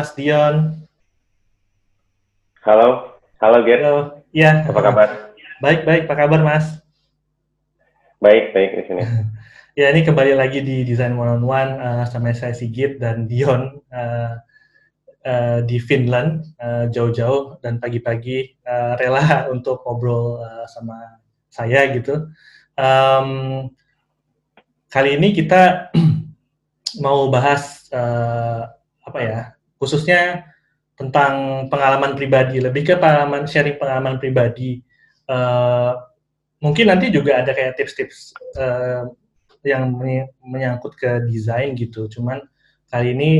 Mas Dion. Halo, halo Gert. Halo, ya. Apa kabar? Baik, baik. Apa kabar Mas? Baik, baik di sini. ya, ini kembali lagi di Design One on One uh, sama saya Sigit dan Dion uh, uh, di Finland uh, jauh-jauh dan pagi-pagi uh, rela untuk ngobrol uh, sama saya gitu. Um, kali ini kita mau bahas uh, apa ya, khususnya tentang pengalaman pribadi, lebih ke pengalaman sharing pengalaman pribadi. Uh, mungkin nanti juga ada kayak tips-tips uh, yang menyangkut ke desain gitu. Cuman kali ini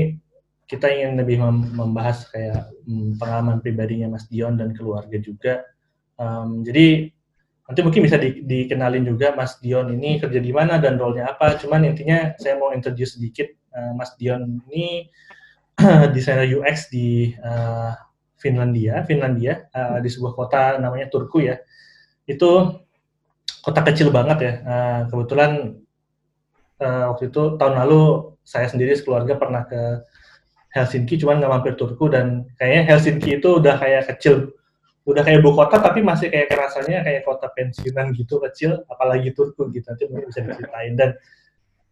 kita ingin lebih membahas kayak um, pengalaman pribadinya Mas Dion dan keluarga juga. Um, jadi nanti mungkin bisa di, dikenalin juga Mas Dion ini kerja di mana dan role-nya apa. Cuman intinya saya mau introduce sedikit uh, Mas Dion ini desainer UX di uh, Finlandia, Finlandia uh, di sebuah kota namanya Turku ya. Itu kota kecil banget ya. Uh, kebetulan uh, waktu itu tahun lalu saya sendiri sekeluarga pernah ke Helsinki, cuman nggak mampir Turku dan kayaknya Helsinki itu udah kayak kecil, udah kayak ibu kota tapi masih kayak rasanya kayak kota pensiunan gitu kecil, apalagi Turku gitu. Nanti mungkin bisa diceritain dan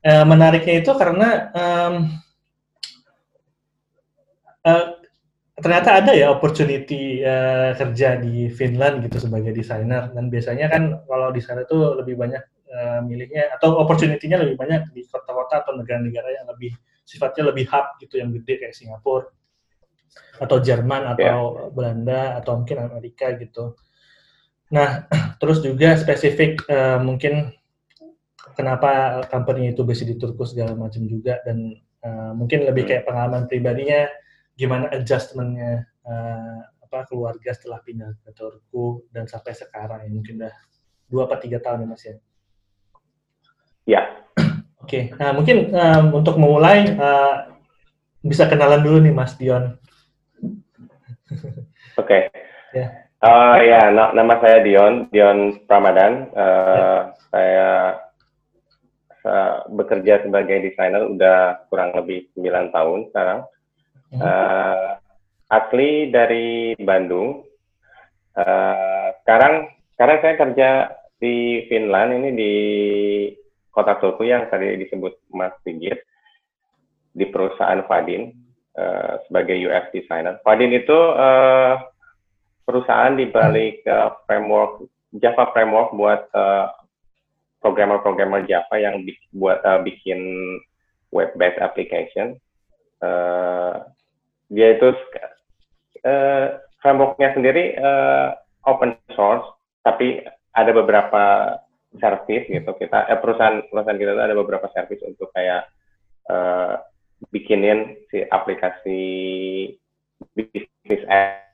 menariknya itu karena um, uh, ternyata ada ya opportunity uh, kerja di Finland gitu sebagai desainer dan biasanya kan kalau di sana tuh lebih banyak uh, milihnya atau opportunity-nya lebih banyak di kota-kota atau negara-negara yang lebih sifatnya lebih hub gitu yang gede kayak Singapura atau Jerman atau yeah. Belanda atau mungkin Amerika gitu. Nah, terus juga spesifik uh, mungkin kenapa company itu bisa di Turku segala macam juga dan uh, mungkin lebih hmm. kayak pengalaman pribadinya gimana adjustmentnya uh, apa keluarga setelah pindah ke Turku dan sampai sekarang ya mungkin udah dua atau tiga tahun ya mas ya. Ya. Oke, okay. nah mungkin um, untuk memulai uh, bisa kenalan dulu nih Mas Dion. Oke. Okay. Ya. Yeah. Uh, ya, nama saya Dion, Dion Ramadan. Uh, yeah. Saya uh, bekerja sebagai desainer udah kurang lebih 9 tahun sekarang. Uh, asli dari Bandung. Uh, sekarang sekarang saya kerja di Finland ini di kota Turku yang tadi disebut Mas Sigit di perusahaan Fadin uh, sebagai UX designer. Fadin itu uh, perusahaan di balik uh, framework Java framework buat uh, programmer-programmer Java yang bi buat uh, bikin web-based application. Dia itu uh, frameworknya sendiri uh, open source, tapi ada beberapa service gitu. Kita eh, perusahaan perusahaan kita itu ada beberapa service untuk kayak uh, bikinin si aplikasi bisnis app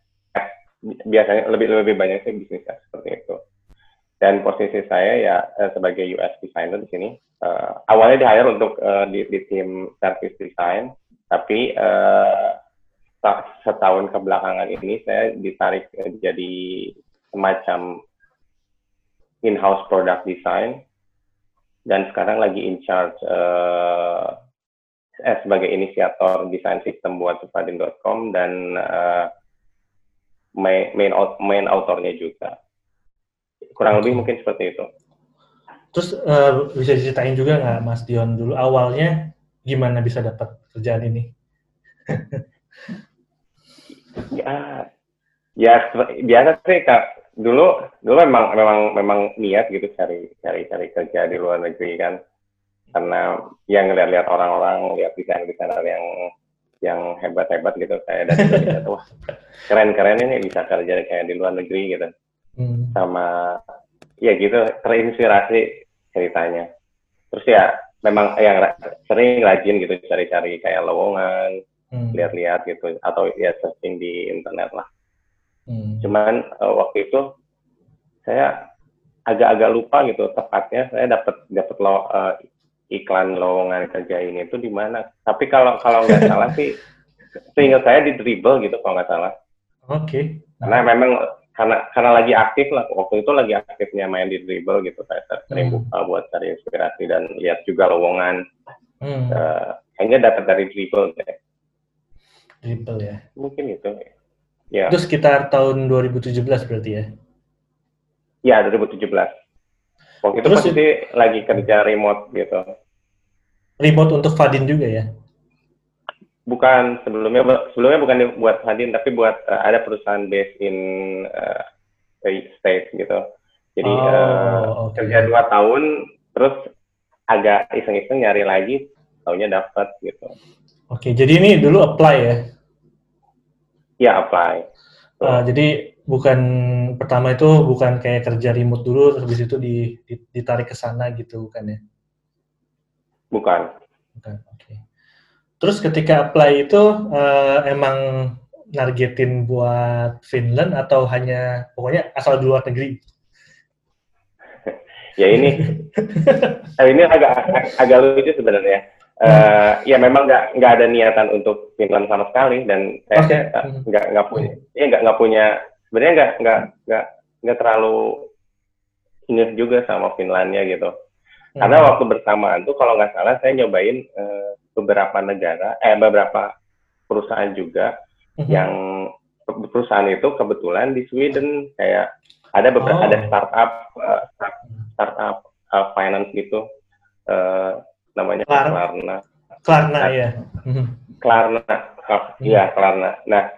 biasanya lebih lebih banyak sih bisnis app seperti itu. Dan posisi saya ya sebagai UX designer di sini uh, awalnya di hire untuk uh, di, di tim service design tapi uh, setahun kebelakangan ini saya ditarik jadi semacam in-house product design dan sekarang lagi in charge uh, eh, sebagai inisiator desain sistem buat supadin.com dan uh, main main main autornya juga kurang lebih mungkin seperti itu. Terus uh, bisa diceritain juga nggak Mas Dion dulu awalnya gimana bisa dapat kerjaan ini? ya ya biasa sih kak. Dulu dulu memang memang memang niat gitu cari cari cari kerja di luar negeri kan. Karena yang ngeliat-lihat orang-orang lihat desainer-desainer yang yang hebat-hebat gitu. Kayak dan gitu, wah keren-keren ini bisa kerja kayak di luar negeri gitu. Hmm. sama ya gitu terinspirasi ceritanya. Terus ya memang yang sering rajin gitu cari-cari kayak lowongan hmm. lihat-lihat gitu atau ya searching di internet lah hmm. cuman uh, waktu itu saya agak-agak lupa gitu tepatnya saya dapat dapat lo uh, iklan lowongan kerja ini itu di mana tapi kalau kalau nggak salah sih sehingga saya di dribble gitu kalau nggak salah oke okay. karena memang karena karena lagi aktif lah waktu itu lagi aktifnya main di dribble gitu saya sering hmm. buka buat cari inspirasi dan lihat juga lowongan hmm. uh, kayaknya dapat dari dribble deh Dribble ya. Mungkin itu. Ya. Itu sekitar tahun 2017 berarti ya? Ya, 2017. Waktu itu Terus, pasti lagi kerja remote gitu. Remote untuk Fadin juga ya? Bukan sebelumnya sebelumnya bukan buat Fadin tapi buat uh, ada perusahaan based in uh, state gitu. Jadi oh, uh, okay. kerja dua tahun terus agak iseng-iseng nyari lagi, tahunya dapat gitu. Oke, okay, jadi ini dulu apply ya? Ya apply. Uh, jadi bukan pertama itu bukan kayak kerja remote dulu terus habis itu ditarik ke sana gitu bukan ya? Bukan. Bukan. Oke. Okay. Terus ketika apply itu uh, emang nargetin buat Finland atau hanya pokoknya asal di luar negeri? ya ini eh, ini agak agak lucu sebenarnya. Uh, ya memang nggak nggak ada niatan untuk Finland sama sekali dan saya okay. nggak nggak punya ya nggak nggak punya sebenarnya nggak nggak nggak nggak terlalu inget juga sama Finlandia gitu hmm. karena waktu bersamaan tuh kalau nggak salah saya nyobain uh, beberapa negara eh beberapa perusahaan juga hmm. yang perusahaan itu kebetulan di Sweden kayak ada beberapa oh. ada startup uh, startup uh, finance gitu uh, namanya Klar Klarna. Klarna nah, ya. Klarna. Oh, iya, Klarna. Nah,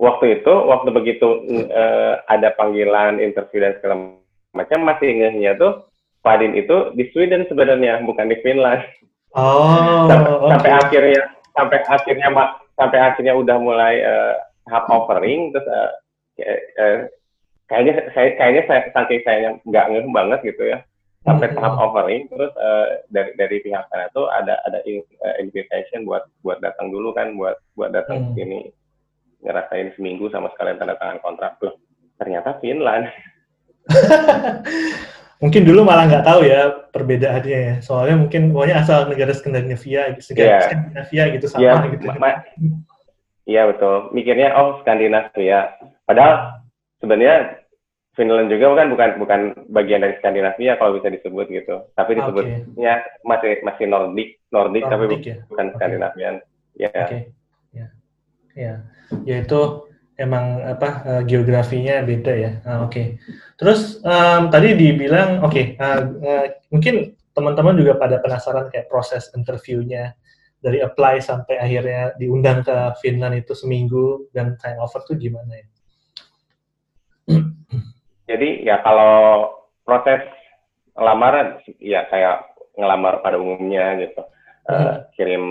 waktu itu waktu begitu uh, ada panggilan interview dan segala macam masih ngehnya tuh Fadin itu di Sweden sebenarnya bukan di Finland. Oh. sampai, okay. sampai akhirnya sampai akhirnya sampai akhirnya udah mulai uh, tahap offering terus uh, uh, kayaknya saya kayaknya saya saking saya nggak ngeh banget gitu ya sampai mm-hmm. tahap offering terus uh, dari dari pihak sana tuh ada ada uh, invitation buat buat datang dulu kan buat buat datang ke sini. Ngerasain seminggu sama sekalian tanda tangan kontrak loh ternyata Finland. Mungkin dulu malah nggak tahu ya perbedaannya ya. Soalnya mungkin pokoknya asal negara Skandinavia negara yeah. Skandinavia gitu sama yeah, gitu iya betul. Mikirnya oh Skandinavia. Padahal sebenarnya Finland juga kan bukan bukan bagian dari Skandinavia kalau bisa disebut gitu tapi disebutnya okay. masih masih Nordik Nordik tapi ya? bukan okay. Skandinavian ya okay. ya ya ya itu emang apa uh, geografinya beda ya uh, oke okay. terus um, tadi dibilang oke okay, uh, uh, mungkin teman-teman juga pada penasaran kayak proses interviewnya dari apply sampai akhirnya diundang ke Finland itu seminggu dan sign over tuh gimana ya jadi ya kalau proses lamaran ya kayak ngelamar pada umumnya gitu. Hmm. uh, kirim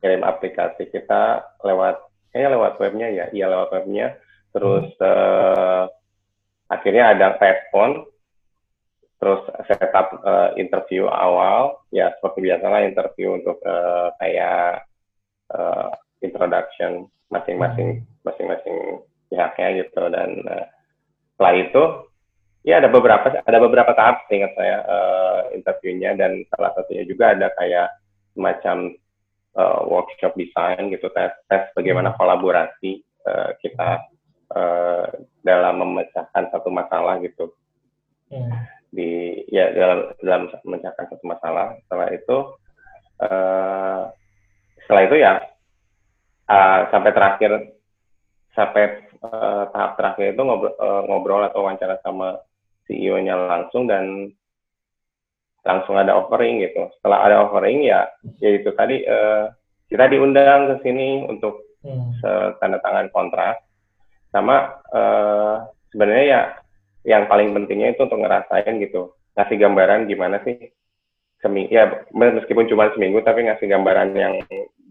kirim aplikasi kita lewat kayaknya lewat webnya ya iya lewat webnya. Terus uh, akhirnya ada respon. Terus setup uh, interview awal. Ya seperti biasalah interview untuk uh, kayak uh, introduction masing-masing hmm. masing-masing pihaknya gitu. Dan uh, setelah itu ya ada beberapa ada beberapa tahap ingat saya uh, interviewnya dan salah satunya juga ada kayak semacam uh, workshop desain gitu tes tes bagaimana hmm. kolaborasi uh, kita uh, dalam memecahkan satu masalah gitu hmm. di ya dalam dalam memecahkan satu masalah setelah itu uh, setelah itu ya uh, sampai terakhir sampai uh, tahap terakhir itu ngobrol, uh, ngobrol atau wawancara sama CEO-nya langsung dan langsung ada offering gitu. Setelah ada offering ya, ya itu tadi uh, kita diundang ke sini untuk hmm. tanda tangan kontrak. Sama uh, sebenarnya ya yang paling pentingnya itu untuk ngerasain gitu, ngasih gambaran gimana sih seminggu ya meskipun cuma seminggu tapi ngasih gambaran yang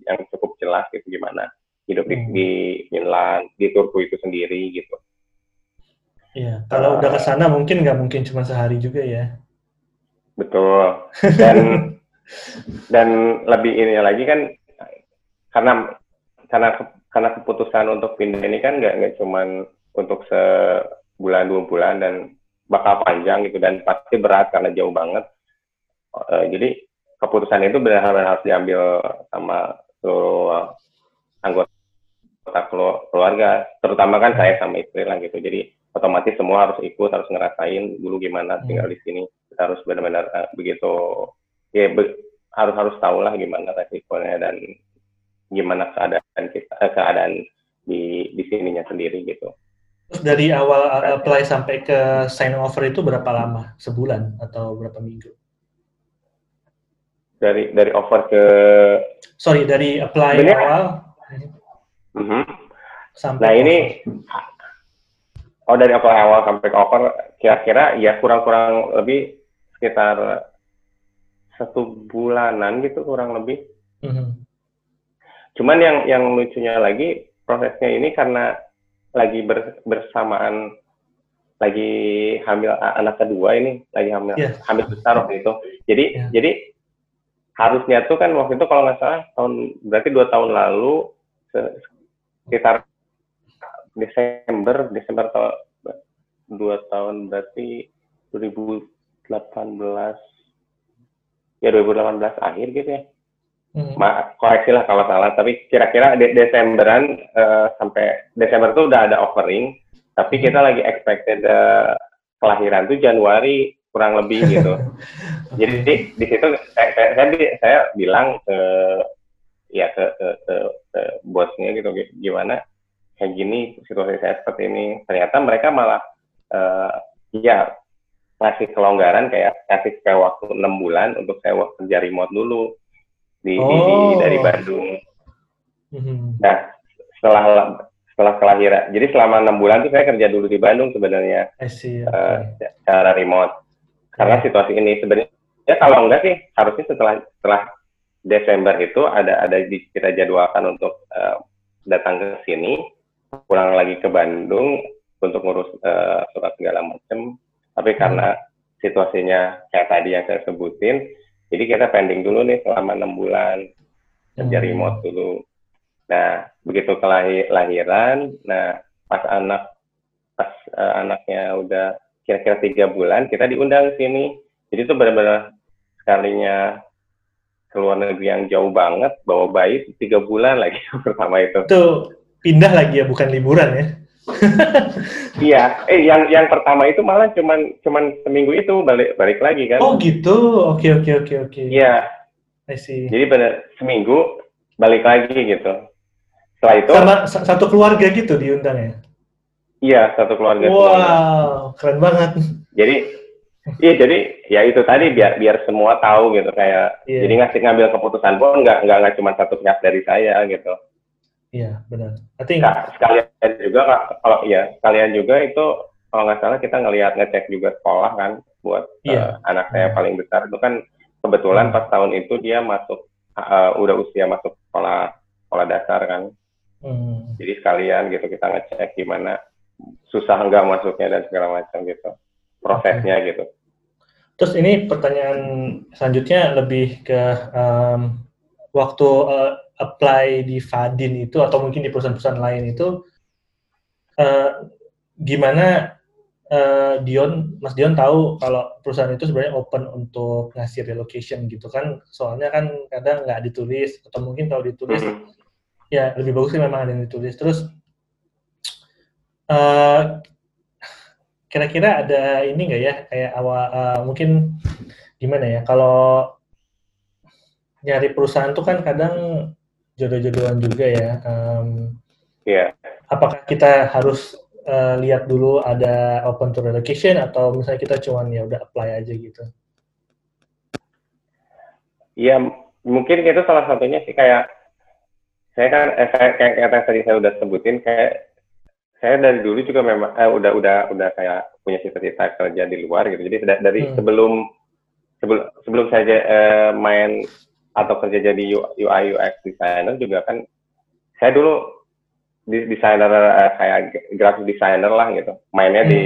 yang cukup jelas gitu gimana hidup hmm. di Finland, di Turku itu sendiri gitu. Iya, kalau uh, udah ke sana mungkin nggak mungkin cuma sehari juga ya. Betul. Dan dan lebih ini lagi kan karena karena karena keputusan untuk pindah ini kan nggak nggak cuma untuk sebulan dua bulan dan bakal panjang gitu dan pasti berat karena jauh banget. Uh, jadi keputusan itu benar-benar harus diambil sama seluruh anggota keluarga terutama kan saya sama istri lah gitu jadi otomatis semua harus ikut harus ngerasain dulu gimana hmm. tinggal di sini kita harus benar-benar uh, begitu ya be, harus harus tahu lah gimana resikonya dan gimana keadaan kita eh, keadaan di di sininya sendiri gitu. Terus dari awal apply sampai ke sign over itu berapa lama? Sebulan atau berapa minggu? Dari dari offer ke sorry dari apply Bener? awal. Mm -hmm. Sampai nah ini oh dari apply awal sampai ke offer kira-kira ya kurang-kurang lebih sekitar satu bulanan gitu kurang lebih. Mm -hmm. Cuman yang yang lucunya lagi prosesnya ini karena lagi bersamaan lagi hamil anak kedua ini lagi hamil yeah. hamil besar waktu itu jadi yeah. jadi harusnya tuh kan waktu itu kalau nggak salah tahun berarti dua tahun lalu sekitar Desember Desember tahun dua tahun berarti 2018 ya 2018 akhir gitu ya Hmm. Ma koreksi lah kalau salah, tapi kira-kira de Desemberan uh, sampai Desember tuh udah ada offering, tapi hmm. kita lagi expected uh, kelahiran tuh Januari kurang lebih gitu. Jadi di, di situ saya, saya, saya, saya bilang ke ya ke, ke, ke, ke bosnya gitu gimana kayak gini situasi saya seperti ini. Ternyata mereka malah uh, ya ngasih kelonggaran kayak kasih kayak waktu enam bulan untuk saya kerja remote dulu di, oh. di, di dari Bandung. Mm-hmm. Nah setelah setelah kelahiran, jadi selama enam bulan tuh saya kerja dulu di Bandung sebenarnya see, uh, secara remote. Karena situasi ini sebenarnya ya kalau enggak sih harusnya setelah setelah Desember itu ada ada kita jadwalkan untuk uh, datang ke sini, pulang lagi ke Bandung untuk ngurus uh, surat segala macam. Tapi karena hmm. situasinya kayak tadi yang saya sebutin, jadi kita pending dulu nih selama enam bulan kerja hmm. remote dulu. Nah begitu kelahiran, nah pas anak pas uh, anaknya udah kira-kira tiga bulan kita diundang ke sini. Jadi itu benar-benar sekalinya keluar negeri yang jauh banget bawa bayi tiga bulan lagi pertama itu. Itu pindah lagi ya bukan liburan ya? iya, eh yang yang pertama itu malah cuman cuman seminggu itu balik balik lagi kan. Oh gitu. Oke oke oke oke. Iya. Jadi benar seminggu balik lagi gitu. Setelah itu sama satu keluarga gitu diundang ya. Iya, satu keluarga. Wow, semuanya. keren banget. Jadi Iya jadi ya itu tadi biar biar semua tahu gitu kayak yeah. jadi ngasih ngambil keputusan pun nggak nggak nggak cuma satu pihak dari saya gitu. Iya benar. Artinya nah, sekalian juga kalau iya sekalian juga itu kalau nggak salah kita ngelihat ngecek juga sekolah kan buat iya. uh, anak saya paling besar itu kan kebetulan hmm. pas tahun itu dia masuk uh, udah usia masuk sekolah sekolah dasar kan. Hmm. Jadi sekalian gitu kita ngecek gimana susah enggak masuknya dan segala macam gitu prosesnya okay. gitu. Terus ini pertanyaan selanjutnya lebih ke um, waktu uh, apply di Fadin itu atau mungkin di perusahaan-perusahaan lain itu uh, gimana uh, Dion Mas Dion tahu kalau perusahaan itu sebenarnya open untuk ngasih relocation gitu kan? Soalnya kan kadang nggak ditulis atau mungkin kalau ditulis mm-hmm. ya lebih bagus sih memang ada yang ditulis. Terus uh, kira-kira ada ini nggak ya? Kayak awal uh, mungkin gimana ya? Kalau nyari perusahaan tuh kan kadang jodoh-jodohan juga ya. Um, yeah. Apakah kita harus uh, lihat dulu ada open to relocation atau misalnya kita cuman ya udah apply aja gitu? Iya, mungkin itu salah satunya sih kayak saya kan eh, kayak, kayak, kayak tadi saya udah sebutin kayak saya dari dulu juga memang eh, udah udah udah kayak punya cita-cita kerja di luar gitu. Jadi dari hmm. sebelum sebelum sebelum saya eh, main atau kerja jadi UI UX designer juga kan saya dulu desainer uh, kayak graphic designer lah gitu mainnya hmm. di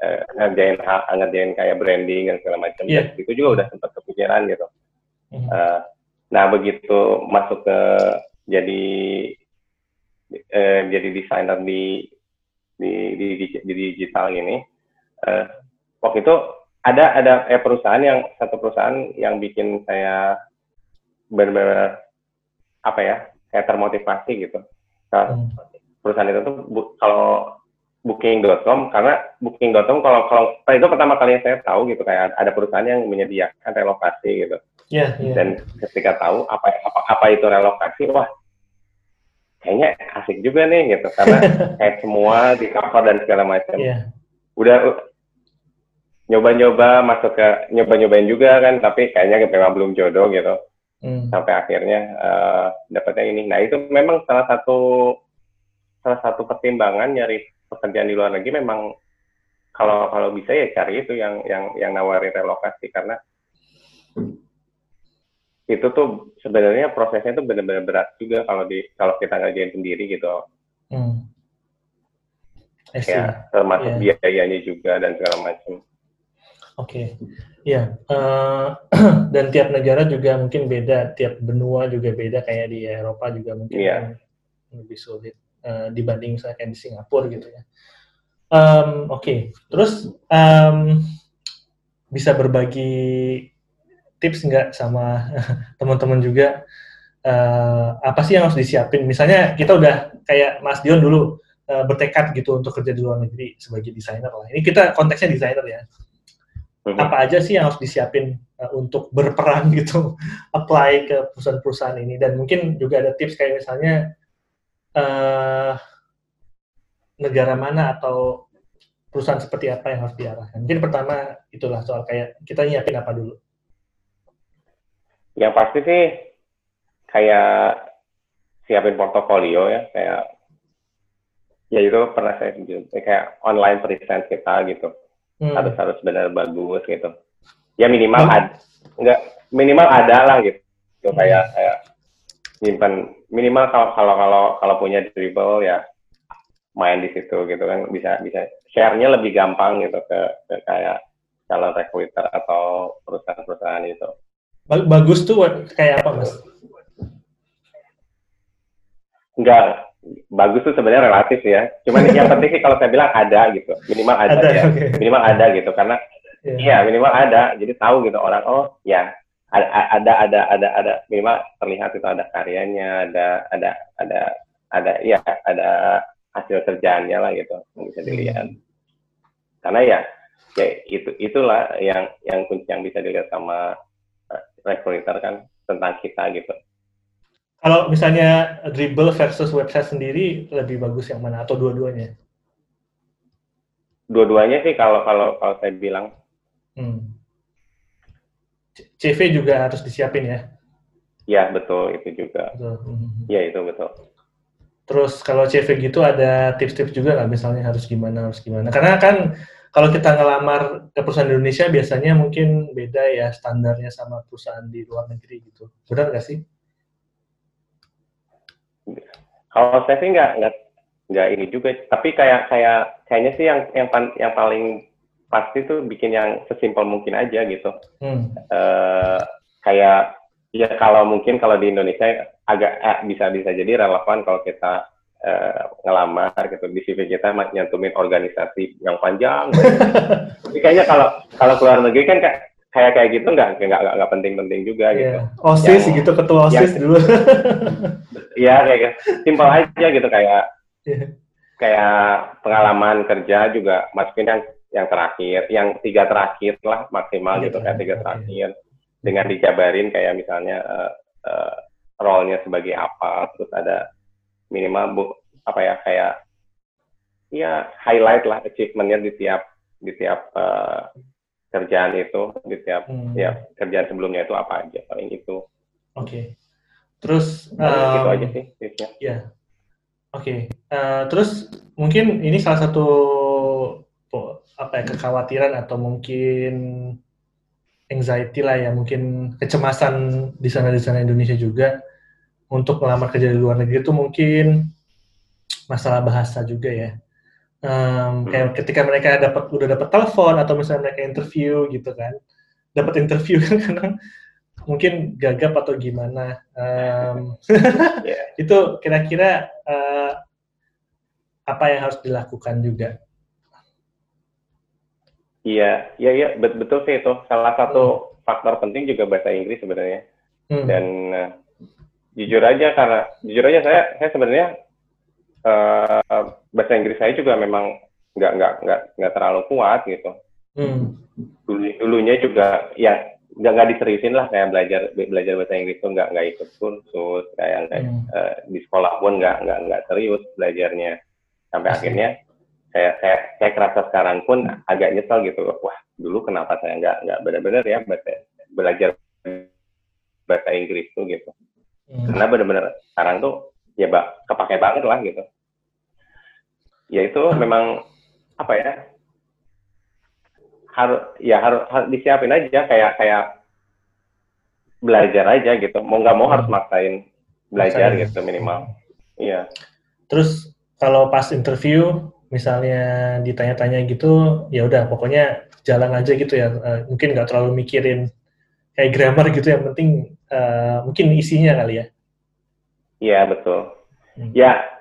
uh, ngerjain ngerjain kayak branding dan segala macam yeah. itu juga udah sempat kepikiran gitu hmm. uh, nah begitu masuk ke jadi uh, jadi desainer di di, di, di, di digital ini uh, waktu itu ada ada eh, perusahaan yang satu perusahaan yang bikin saya benar-benar apa ya kayak termotivasi gitu nah, hmm. perusahaan itu tuh bu, kalau booking.com karena booking.com kalau kalau itu pertama kali saya tahu gitu kayak ada perusahaan yang menyediakan relokasi gitu yeah, yeah. dan ketika tahu apa apa apa itu relokasi wah kayaknya asik juga nih gitu karena kayak semua di cover dan segala macam. Yeah. Udah nyoba-nyoba masuk ke nyoba-nyobain juga kan tapi kayaknya memang belum jodoh gitu. Hmm. Sampai akhirnya uh, dapatnya ini. Nah, itu memang salah satu salah satu pertimbangan nyari pekerjaan di luar negeri memang kalau kalau bisa ya cari itu yang yang yang nawarin relokasi karena itu tuh sebenarnya prosesnya tuh benar-benar berat juga kalau di kalau kita ngerjain sendiri gitu. Hmm. Ya, termasuk yeah. biayanya juga dan segala macam. Oke, okay. ya. Uh, dan tiap negara juga mungkin beda, tiap benua juga beda. Kayak di Eropa juga mungkin yeah. lebih sulit uh, dibanding misalnya kayak di Singapura gitu ya. Um, Oke, okay. terus um, bisa berbagi tips nggak sama teman-teman juga uh, apa sih yang harus disiapin? Misalnya kita udah kayak Mas Dion dulu uh, bertekad gitu untuk kerja di luar negeri sebagai desainer lah. Ini kita konteksnya desainer ya. Mhm. Apa aja sih yang harus disiapin uh, untuk berperan gitu, apply ke perusahaan-perusahaan ini? Dan mungkin juga ada tips kayak misalnya uh, negara mana atau perusahaan seperti apa yang harus diarahkan. Mungkin pertama itulah soal kayak kita nyiapin apa dulu. Yang pasti sih kayak siapin portofolio ya, kayak ya itu pernah saya kayak online present kita gitu. Hmm. Harus harus benar bagus gitu. Ya minimal hmm. ada enggak minimal ada lah gitu. hmm. kayak kayak nyimpan minimal kalau kalau kalau kalau punya dribble ya main di situ gitu kan bisa bisa share-nya lebih gampang gitu ke, ke kayak calon recruiter atau perusahaan-perusahaan itu. Bagus tuh kayak apa, Mas? Enggak, bagus tuh sebenarnya relatif ya. Cuman yang penting sih kalau saya bilang ada gitu, minimal ada, ada ya, okay. minimal ada gitu karena yeah. iya minimal ada, jadi tahu gitu orang oh ya ada ada ada ada ada minimal terlihat itu ada karyanya, ada ada ada ada ya ada hasil kerjaannya lah gitu bisa dilihat. Hmm. Karena ya ya itu itulah yang yang kunci yang bisa dilihat sama recruiter kan tentang kita gitu. Kalau misalnya dribble versus website sendiri lebih bagus yang mana atau dua-duanya? Dua-duanya sih kalau kalau kalau saya bilang. Hmm. CV juga harus disiapin ya? Ya betul itu juga. Betul. Hmm. Ya itu betul. Terus kalau CV gitu ada tips-tips juga nggak misalnya harus gimana harus gimana? Karena kan kalau kita ngelamar ke perusahaan Indonesia biasanya mungkin beda ya standarnya sama perusahaan di luar negeri gitu. Benar nggak sih? Kalau saya sih nggak nggak nggak ini juga. Tapi kayak kayak kayaknya sih yang yang yang paling pasti tuh bikin yang sesimpel mungkin aja gitu. Hmm. Uh, kayak ya kalau mungkin kalau di Indonesia agak eh, bisa bisa jadi relevan kalau kita uh, ngelamar gitu di CV kita nyantumin organisasi yang panjang. Tapi kayaknya kalau kalau keluar negeri kan kayak kayak kayak gitu nggak nggak nggak penting-penting juga yeah. gitu. Osis yang, gitu ketua osis yang, dulu. Iya kayak gitu. simpel aja gitu kayak yeah. kayak pengalaman kerja juga masukin yang yang terakhir, yang tiga terakhir lah maksimal yeah, gitu kayak tiga terakhir dengan dijabarin kayak misalnya uh, uh, role-nya sebagai apa, terus ada minimal bu apa ya kayak ya highlight lah achievementnya di tiap di tiap uh, kerjaan itu di tiap hmm. ya kerjaan sebelumnya itu apa aja paling itu oke okay. terus um, gitu aja sih ya yeah. oke okay. uh, terus mungkin ini salah satu apa ya kekhawatiran atau mungkin anxiety lah ya mungkin kecemasan di sana di sana Indonesia juga untuk melamar kerja di luar negeri itu mungkin masalah bahasa juga ya. Um, kayak ketika mereka dapat udah dapat telepon atau misalnya mereka interview gitu kan, dapat interview kan kadang mungkin gagap atau gimana. Um, yeah. itu kira-kira uh, apa yang harus dilakukan juga? Iya, iya, iya, betul sih itu. Salah satu hmm. faktor penting juga bahasa Inggris sebenarnya. Hmm. Dan uh, jujur aja karena jujur aja saya saya sebenarnya uh, bahasa Inggris saya juga memang nggak nggak nggak nggak terlalu kuat gitu. Hmm. Dulu dulunya juga ya nggak nggak diseriusin lah kayak belajar belajar bahasa Inggris tuh nggak nggak ikut kursus kayak nggak hmm. uh, di sekolah pun nggak nggak nggak serius belajarnya sampai Asli. akhirnya saya saya saya kerasa sekarang pun agak nyesel gitu wah dulu kenapa saya nggak nggak benar-benar ya bahasa, belajar bahasa Inggris tuh gitu hmm. karena benar-benar sekarang tuh ya bak kepake banget lah gitu ya itu memang apa ya harus ya harus, harus disiapin aja kayak kayak belajar aja gitu. Mau nggak mau harus maksain belajar Maksain. gitu minimal. Iya. Terus kalau pas interview misalnya ditanya-tanya gitu ya udah pokoknya jalan aja gitu ya. Uh, mungkin nggak terlalu mikirin kayak grammar gitu yang penting uh, mungkin isinya kali ya. Iya betul. Hmm. ya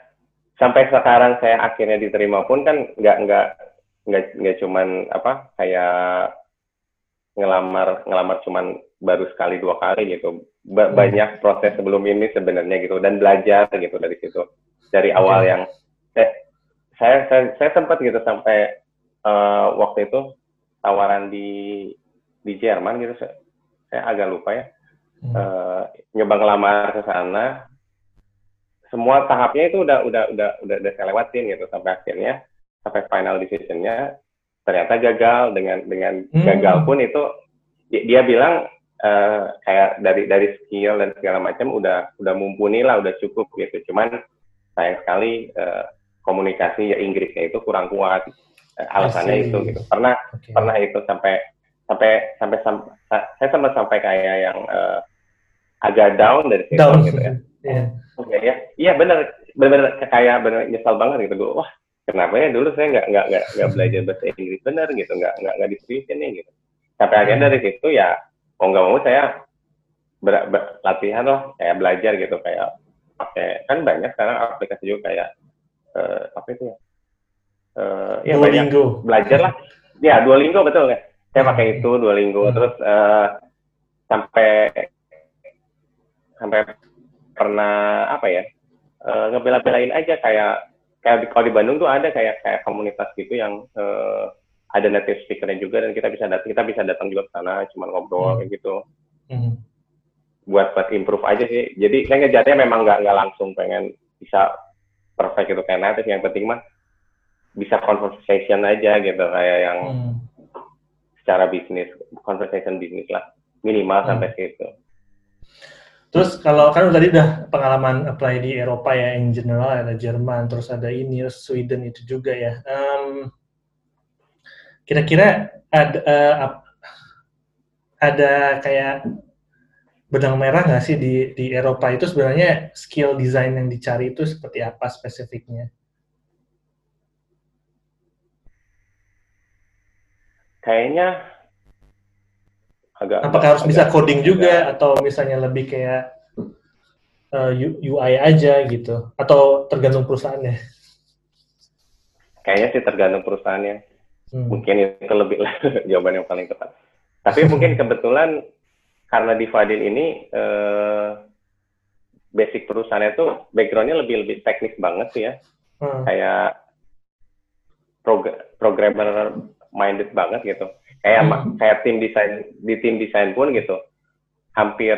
sampai sekarang saya akhirnya diterima pun kan nggak nggak nggak nggak cuman apa kayak ngelamar ngelamar cuman baru sekali dua kali gitu. Ba hmm. banyak proses sebelum ini sebenarnya gitu dan belajar gitu dari situ. Dari awal yang eh, saya saya, saya sempat gitu sampai uh, waktu itu tawaran di di Jerman gitu saya, saya agak lupa ya. Hmm. uh, nyoba ngelamar ke sana semua tahapnya itu udah udah udah udah udah saya lewatin gitu sampai akhirnya sampai final decisionnya ternyata gagal dengan dengan hmm. gagal pun itu dia, dia bilang uh, kayak dari dari skill dan segala macam udah udah mumpuni lah udah cukup gitu cuman sayang sekali uh, komunikasi ya Inggrisnya itu kurang kuat uh, alasannya itu gitu pernah okay. pernah itu sampai sampai sampai sam, saya sempat sampai kayak yang uh, agak down dari situ down. gitu ya yeah. oke okay, ya. Iya benar. Benar kayak benar nyesal banget gitu. Gue wah kenapa ya dulu saya nggak nggak nggak belajar bahasa Inggris? Benar gitu. Nggak nggak nggak diseriusin nih gitu. Sampai akhirnya dari situ ya mau nggak mau saya ber, ber, latihan lah kayak belajar gitu. Kayak pakai kan banyak sekarang aplikasi juga kayak uh, apa itu ya? Uh, ya banyak belajar lah. Ya dua linggo betul kan saya pakai itu dua linggo hmm. terus uh, sampai sampai pernah apa ya uh, ngebela-belain aja kayak kayak di, kalau di Bandung tuh ada kayak kayak komunitas gitu yang uh, ada native speakernya juga dan kita bisa datang kita bisa datang juga ke sana cuma ngobrol hmm. kayak gitu hmm. buat buat improve aja sih jadi saya ngejarnya memang nggak nggak langsung pengen bisa perfect gitu kayak native yang penting mah bisa conversation aja gitu kayak yang hmm. secara bisnis conversation bisnis lah minimal hmm. sampai situ Terus kalau kan tadi udah pengalaman apply di Eropa ya, in general ada Jerman, terus ada ini Sweden itu juga ya. Um, kira-kira ada uh, ada kayak benang merah nggak sih di di Eropa itu sebenarnya skill design yang dicari itu seperti apa spesifiknya? Kayaknya agak apakah harus agak, bisa coding juga atau misalnya lebih kayak uh, eh, UI aja gitu? Atau tergantung perusahaannya? Kayaknya sih tergantung perusahaannya. Hmm. mungkin itu lebih jawaban yang paling tepat. Tapi mungkin kebetulan karena di Fadil ini uh, basic perusahaannya itu backgroundnya lebih lebih teknis banget sih ya. Hmm. kayak prog programmer minded banget gitu kayak hmm. kayak tim desain di tim desain pun gitu. Hampir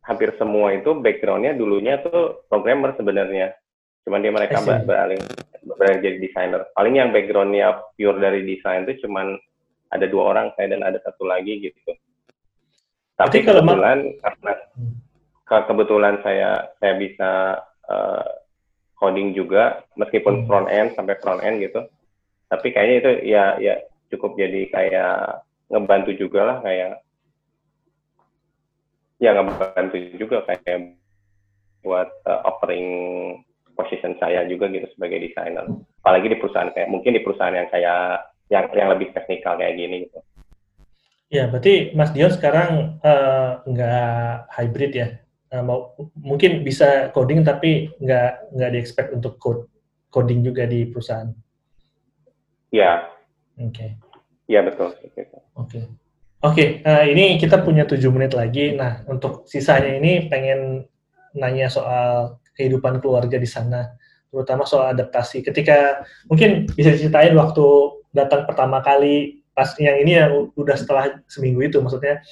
hampir semua itu backgroundnya dulunya tuh programmer sebenarnya. Cuman dia mereka beralih beralih jadi desainer. Paling yang backgroundnya pure dari desain itu cuman ada dua orang saya dan ada satu lagi gitu. Tapi kebetulan karena kebetulan saya saya bisa uh, coding juga meskipun hmm. front end sampai front end gitu. Tapi kayaknya itu ya ya cukup jadi kayak ngebantu juga lah kayak ya ngebantu juga kayak buat uh, offering position saya juga gitu sebagai desainer apalagi di perusahaan kayak mungkin di perusahaan yang kayak yang yang lebih teknikal kayak gini gitu. Ya, berarti Mas Dion sekarang uh, nggak hybrid ya? Uh, mau mungkin bisa coding tapi nggak nggak di expect untuk code coding juga di perusahaan. Ya, Oke. Okay. Iya betul. Oke. Okay. Oke, okay, uh, eh, ini kita punya tujuh menit lagi. Nah, untuk sisanya ini pengen nanya soal kehidupan keluarga di sana, terutama soal adaptasi. Ketika mungkin bisa diceritain waktu datang pertama kali pas yang ini ya udah setelah seminggu itu maksudnya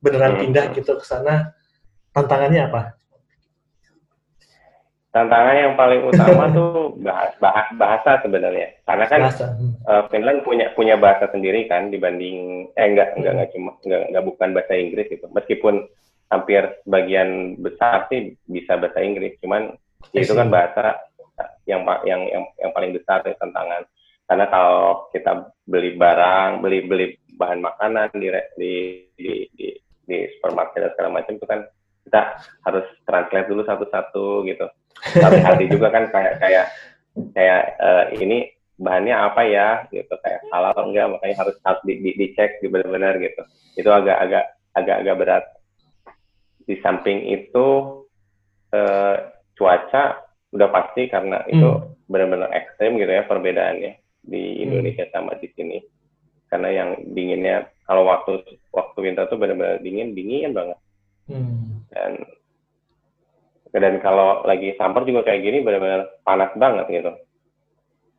beneran hmm. pindah gitu ke sana tantangannya apa? Tantangan yang paling utama tuh bahas, bahas bahasa sebenarnya. Karena kan bahasa. Uh, Finland punya punya bahasa sendiri kan dibanding eh enggak enggak enggak cuma enggak, enggak bukan bahasa Inggris gitu. Meskipun hampir bagian besar sih bisa bahasa Inggris cuman itu kan bahasa yang yang yang yang paling besar ya tantangan. Karena kalau kita beli barang beli beli bahan makanan di di di di, di supermarket dan segala macam itu kan kita harus translate dulu satu-satu gitu tapi hati juga kan kayak kayak kayak uh, ini bahannya apa ya gitu kayak salah atau enggak makanya harus harus di, di, dicek di benar-benar gitu itu agak agak agak agak berat di samping itu uh, cuaca udah pasti karena itu hmm. benar-benar ekstrim gitu ya perbedaannya di hmm. Indonesia sama di sini karena yang dinginnya kalau waktu waktu winter tuh benar-benar dingin dingin banget hmm. dan dan kalau lagi summer juga kayak gini benar-benar panas banget gitu.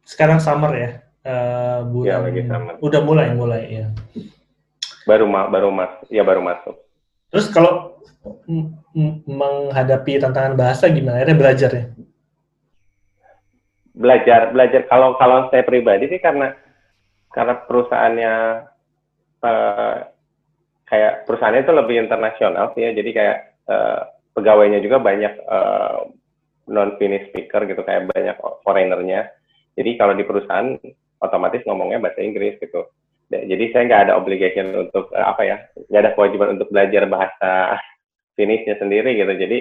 Sekarang summer ya uh, bulan ya, lagi summer. udah mulai mulai ya. Baru ma baru mas ya baru masuk. Terus kalau menghadapi tantangan bahasa gimana? Akhirnya belajar ya? Belajar belajar. Kalau kalau saya pribadi sih karena karena perusahaannya uh, kayak perusahaannya itu lebih internasional sih ya. Jadi kayak uh, pegawainya juga banyak uh, non Finnish speaker gitu kayak banyak foreignernya. Jadi kalau di perusahaan otomatis ngomongnya bahasa Inggris gitu. Jadi saya nggak ada obligation untuk uh, apa ya nggak ada kewajiban untuk belajar bahasa Finishnya sendiri gitu. Jadi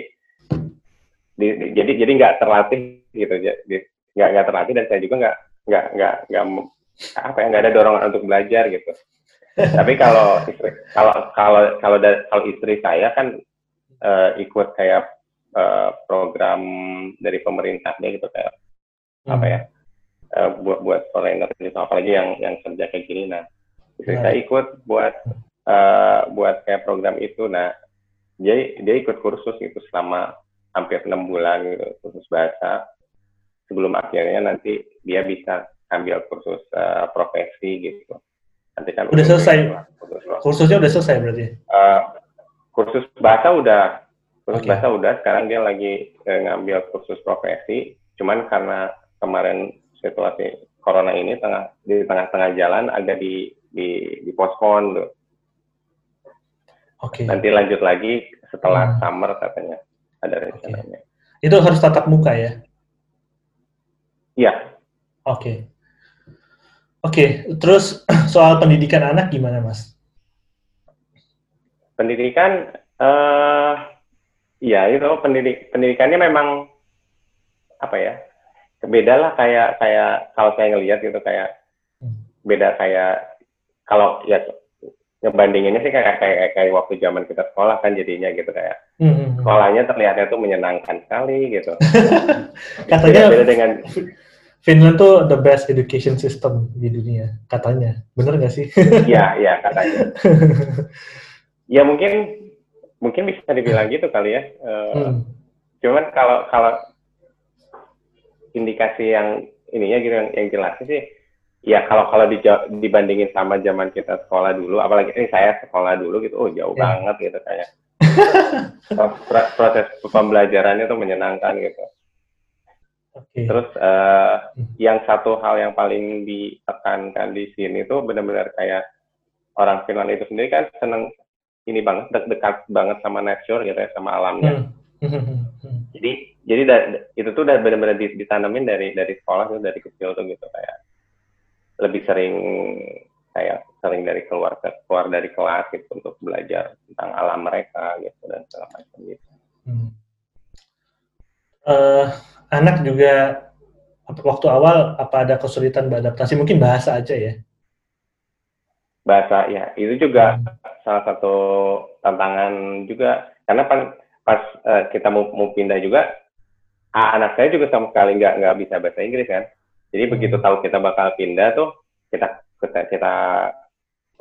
di, di, jadi jadi nggak terlatih gitu. Nggak nggak terlatih dan saya juga nggak nggak nggak nggak apa ya nggak ada dorongan untuk belajar gitu. Tapi kalau istri kalau kalau kalau kalau istri saya kan uh, ikut kayak uh, program dari pemerintahnya gitu kayak hmm. apa ya uh, buat buat foreigner gitu apalagi yang yang kerja kayak gini nah istri saya ikut buat uh, buat kayak program itu nah dia dia ikut kursus itu selama hampir enam bulan gitu kursus bahasa sebelum akhirnya nanti dia bisa ambil kursus uh, profesi gitu. Nanti kan udah selesai. Kursusnya udah selesai berarti. Uh, kursus bahasa udah, kursus okay. bahasa udah. Sekarang dia lagi uh, ngambil kursus profesi. Cuman karena kemarin situasi corona ini tengah di tengah-tengah jalan agak di di di postpone tuh. Oke. Okay. Nanti lanjut lagi setelah hmm. summer katanya ada rencananya. Okay. Itu harus tatap muka ya? Iya. Oke. Okay. Oke, okay. terus soal pendidikan anak gimana, Mas? Pendidikan, uh, ya itu pendidik pendidikannya memang apa ya? Beda lah kayak kayak kalau saya ngelihat gitu kayak hmm. beda kayak kalau ya ngebandinginnya sih kayak kayak kayak waktu zaman kita sekolah kan jadinya gitu kayak hmm. hmm, hmm. sekolahnya terlihatnya tuh menyenangkan sekali gitu. Katanya beda, beda dengan Finland tuh the best education system di dunia katanya. Bener gak sih? Iya, iya katanya. Ya mungkin mungkin bisa dibilang gitu kali ya. Uh, hmm. Cuman kalau kalau indikasi yang ininya gitu yang, yang jelas sih ya kalau kalau di, dibandingin sama zaman kita sekolah dulu apalagi ini saya sekolah dulu gitu oh jauh yeah. banget gitu kayak proses pembelajarannya tuh menyenangkan gitu okay. terus uh, yang satu hal yang paling ditekankan di sini tuh benar-benar kayak orang Finland itu sendiri kan seneng ini banget dekat banget sama nature gitu ya sama alamnya hmm. jadi jadi da, itu tuh udah benar-benar ditanamin dari dari sekolah tuh dari kecil tuh gitu kayak lebih sering kayak sering dari keluar keluar dari kelas gitu untuk belajar tentang alam mereka gitu dan segala macam gitu. Hmm. Uh, anak juga waktu awal apa ada kesulitan beradaptasi mungkin bahasa aja ya? Bahasa ya itu juga hmm. Salah satu tantangan juga. Karena pas, pas uh, kita mau, mau pindah juga anak saya juga sama sekali nggak nggak bisa bahasa Inggris kan. Jadi begitu tahu kita bakal pindah tuh kita kita kita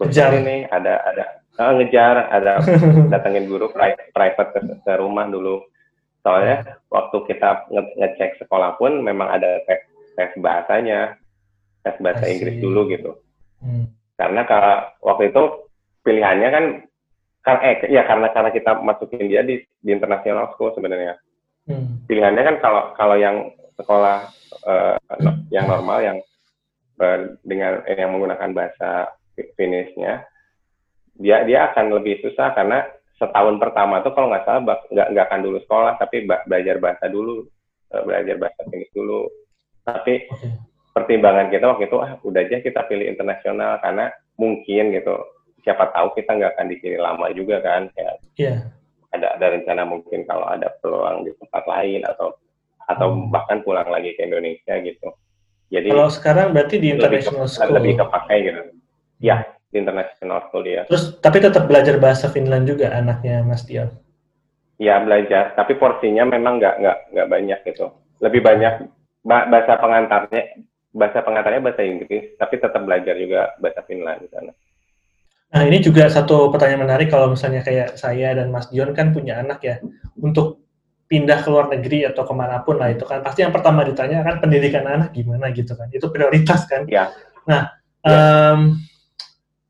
kejar ini ada ada uh, ngejar ada datangin guru private ke, ke rumah dulu. Soalnya waktu kita nge ngecek sekolah pun memang ada tes tes bahasanya tes bahasa Inggris dulu gitu. Hmm. karena kalau waktu itu pilihannya kan kan eh ya karena karena kita masukin dia di di international school sebenarnya. Hmm. pilihannya kan kalau kalau yang sekolah uh, yang normal yang dengan eh, yang menggunakan bahasa Finishnya dia dia akan lebih susah karena setahun pertama tuh kalau nggak salah nggak nggak akan dulu sekolah tapi belajar bahasa dulu uh, belajar bahasa Finnish dulu. Tapi pertimbangan kita waktu itu ah udah aja kita pilih internasional karena mungkin gitu siapa tahu kita nggak akan di sini lama juga kan ya. Yeah. ada ada rencana mungkin kalau ada peluang di tempat lain atau atau hmm. bahkan pulang lagi ke Indonesia gitu. Jadi kalau sekarang berarti di international lebih school. lebih kepakai gitu. Ya di international school dia terus tapi tetap belajar bahasa Finland juga anaknya Mas Dion ya belajar. Tapi porsinya memang nggak nggak nggak banyak gitu. Lebih banyak bahasa pengantarnya bahasa pengantarnya bahasa Inggris, tapi tetap belajar juga bahasa Finland di sana. Nah ini juga satu pertanyaan menarik kalau misalnya kayak saya dan Mas Dion kan punya anak ya, untuk pindah ke luar negeri atau ke mana pun lah itu kan pasti yang pertama ditanya kan pendidikan anak gimana gitu kan, itu prioritas kan. Ya. Nah ya. Um,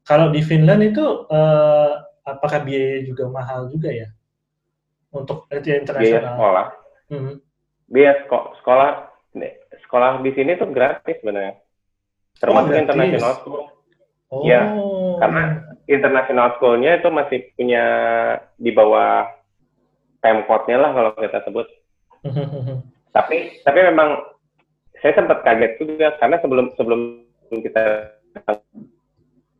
kalau di Finland itu uh, apakah biaya juga mahal juga ya untuk internasional? Biaya sekolah. Hmm. Biaya sekolah sekolah di sini tuh gratis sebenarnya termasuk oh, international school oh. ya karena international schoolnya itu masih punya di bawah pemkotnya lah kalau kita sebut. Tapi tapi memang saya sempat kaget juga karena sebelum sebelum kita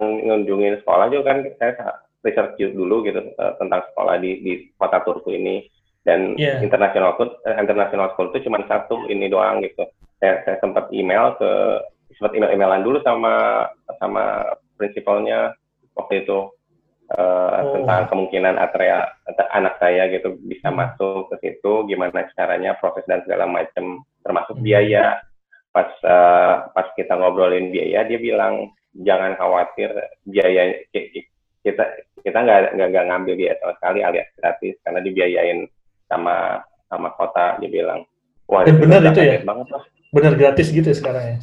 mengunjungi sekolah juga kan saya research dulu gitu eh, tentang sekolah di di kota Turku ini. Dan yeah. international school uh, international school itu cuma satu ini doang gitu. Saya, saya sempat email ke sempat email-emailan dulu sama sama prinsipalnya waktu itu uh, oh. tentang kemungkinan Atrea anak saya gitu bisa hmm. masuk ke situ gimana caranya proses dan segala macam termasuk hmm. biaya pas uh, pas kita ngobrolin biaya dia bilang jangan khawatir biaya kita kita nggak nggak ngambil biaya sama sekali alias gratis karena dibiayain sama sama kota dia bilang wah itu benar itu ya banget lah benar gratis gitu ya sekarang ya?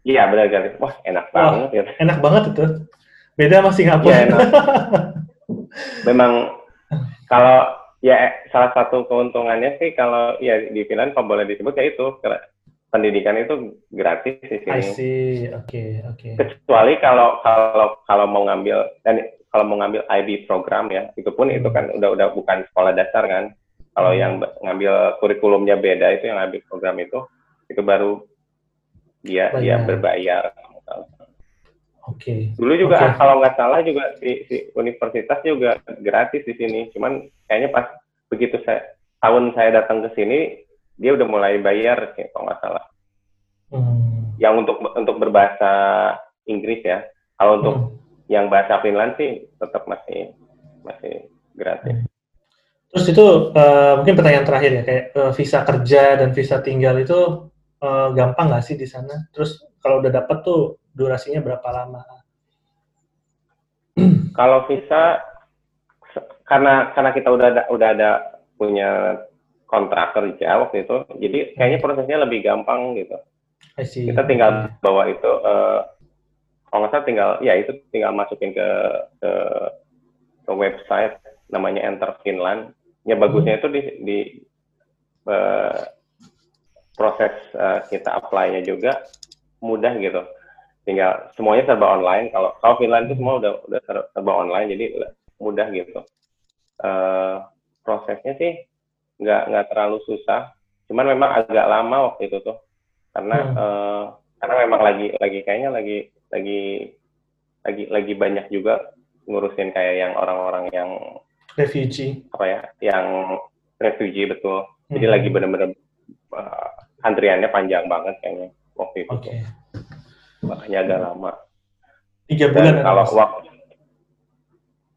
Iya benar gratis. Wah enak Wah, banget. Ya. Enak banget itu. Beda masih Singapura. Ya, Memang kalau ya salah satu keuntungannya sih kalau ya di Finland kalau boleh disebut ya itu pendidikan itu gratis di sini. I see. Oke, okay, oke. Okay. Kecuali kalau kalau kalau mau ngambil dan kalau mau ngambil IB program ya, itu pun hmm. itu kan udah udah bukan sekolah dasar kan. Kalau hmm. yang ngambil kurikulumnya beda itu yang IB program itu itu baru dia Bayar. dia berbayar. Oke. Okay. Dulu juga okay. kalau nggak salah juga si, si universitas juga gratis di sini. Cuman kayaknya pas begitu saya tahun saya datang ke sini dia udah mulai bayar sih kalau nggak salah. Hmm. Yang untuk untuk berbahasa Inggris ya. Kalau untuk hmm. yang bahasa Finland sih tetap masih masih gratis. Hmm. Terus itu uh, mungkin pertanyaan terakhir ya kayak uh, visa kerja dan visa tinggal itu uh, gampang nggak sih di sana? Terus kalau udah dapet tuh durasinya berapa lama? Kalau visa karena karena kita udah ada udah ada punya kontrak kerja waktu itu, jadi kayaknya hmm. prosesnya lebih gampang gitu. Kita tinggal bawa itu, uh, kalau nggak salah tinggal, ya itu tinggal masukin ke ke, ke website namanya Enter Finland. Ya bagusnya hmm. itu di, di uh, proses uh, kita apply-nya juga mudah gitu. Tinggal semuanya serba online. Kalau kalau Finland itu semua udah udah serba online, jadi mudah gitu. Uh, prosesnya sih nggak nggak terlalu susah. Cuman memang agak lama waktu itu tuh, karena hmm. uh, karena memang lagi lagi kayaknya lagi lagi lagi lagi banyak juga ngurusin kayak yang orang-orang yang refugee apa ya, yang refugee betul. Jadi hmm. lagi benar-benar uh, antriannya panjang banget kayaknya waktu itu. Okay. Makanya agak lama. Tiga bulan. Dan kalau waktu,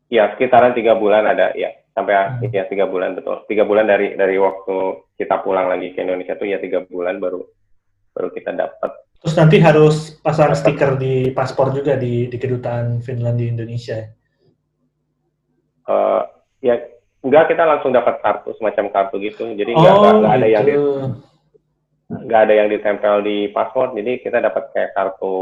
ya sekitaran tiga bulan ada ya sampai hmm. ya tiga bulan betul. Tiga bulan dari dari waktu kita pulang lagi ke Indonesia tuh ya tiga bulan baru baru kita dapat. Terus nanti harus pasang dapet. stiker di paspor juga di di kedutaan Finland di Indonesia. Uh, ya enggak kita langsung dapat kartu semacam kartu gitu. Jadi enggak, oh, enggak, gitu. ada yang di, nggak ada yang ditempel di paspor jadi kita dapat kayak kartu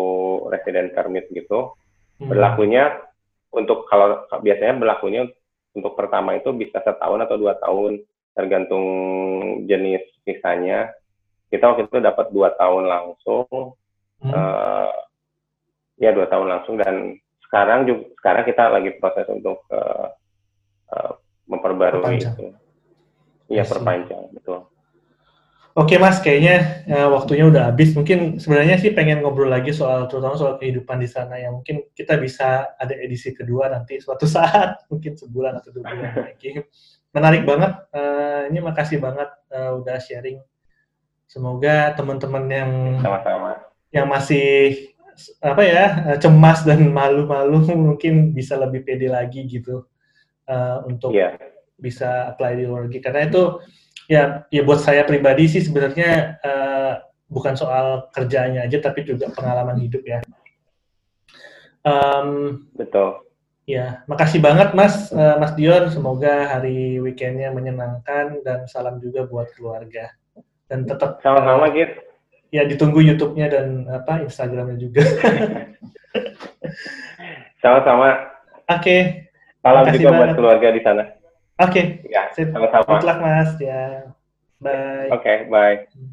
resident permit gitu Hmm. Berlakunya untuk kalau biasanya berlakunya untuk pertama itu bisa setahun atau dua tahun tergantung jenis visanya. Kita waktu itu dapat dua tahun langsung, hmm. uh, ya dua tahun langsung dan sekarang juga sekarang kita lagi proses untuk uh, uh, memperbarui itu. Iya perpanjang betul. Oke mas, kayaknya uh, waktunya udah habis. Mungkin sebenarnya sih pengen ngobrol lagi soal terutama soal kehidupan di sana yang mungkin kita bisa ada edisi kedua nanti suatu saat, mungkin sebulan atau dua bulan lagi. Menarik banget. Uh, ini makasih banget uh, udah sharing. Semoga teman-teman yang sama-sama yang masih apa ya cemas dan malu-malu mungkin bisa lebih pede lagi gitu uh, untuk yeah. bisa apply di luar negeri karena itu ya ya buat saya pribadi sih sebenarnya uh, bukan soal kerjanya aja tapi juga pengalaman hidup ya. Um, Betul. Ya, makasih banget Mas uh, Mas Dion. Semoga hari weekendnya menyenangkan dan salam juga buat keluarga. Dan tetap sama-sama uh, gitu. Ya ditunggu YouTube-nya dan apa Instagramnya juga. Sama-sama. Oke. Okay. Salam juga banget. buat keluarga di sana. Oke. Okay. Ya, sama-sama. Good luck, Mas. Ya. Bye. Oke, okay, bye.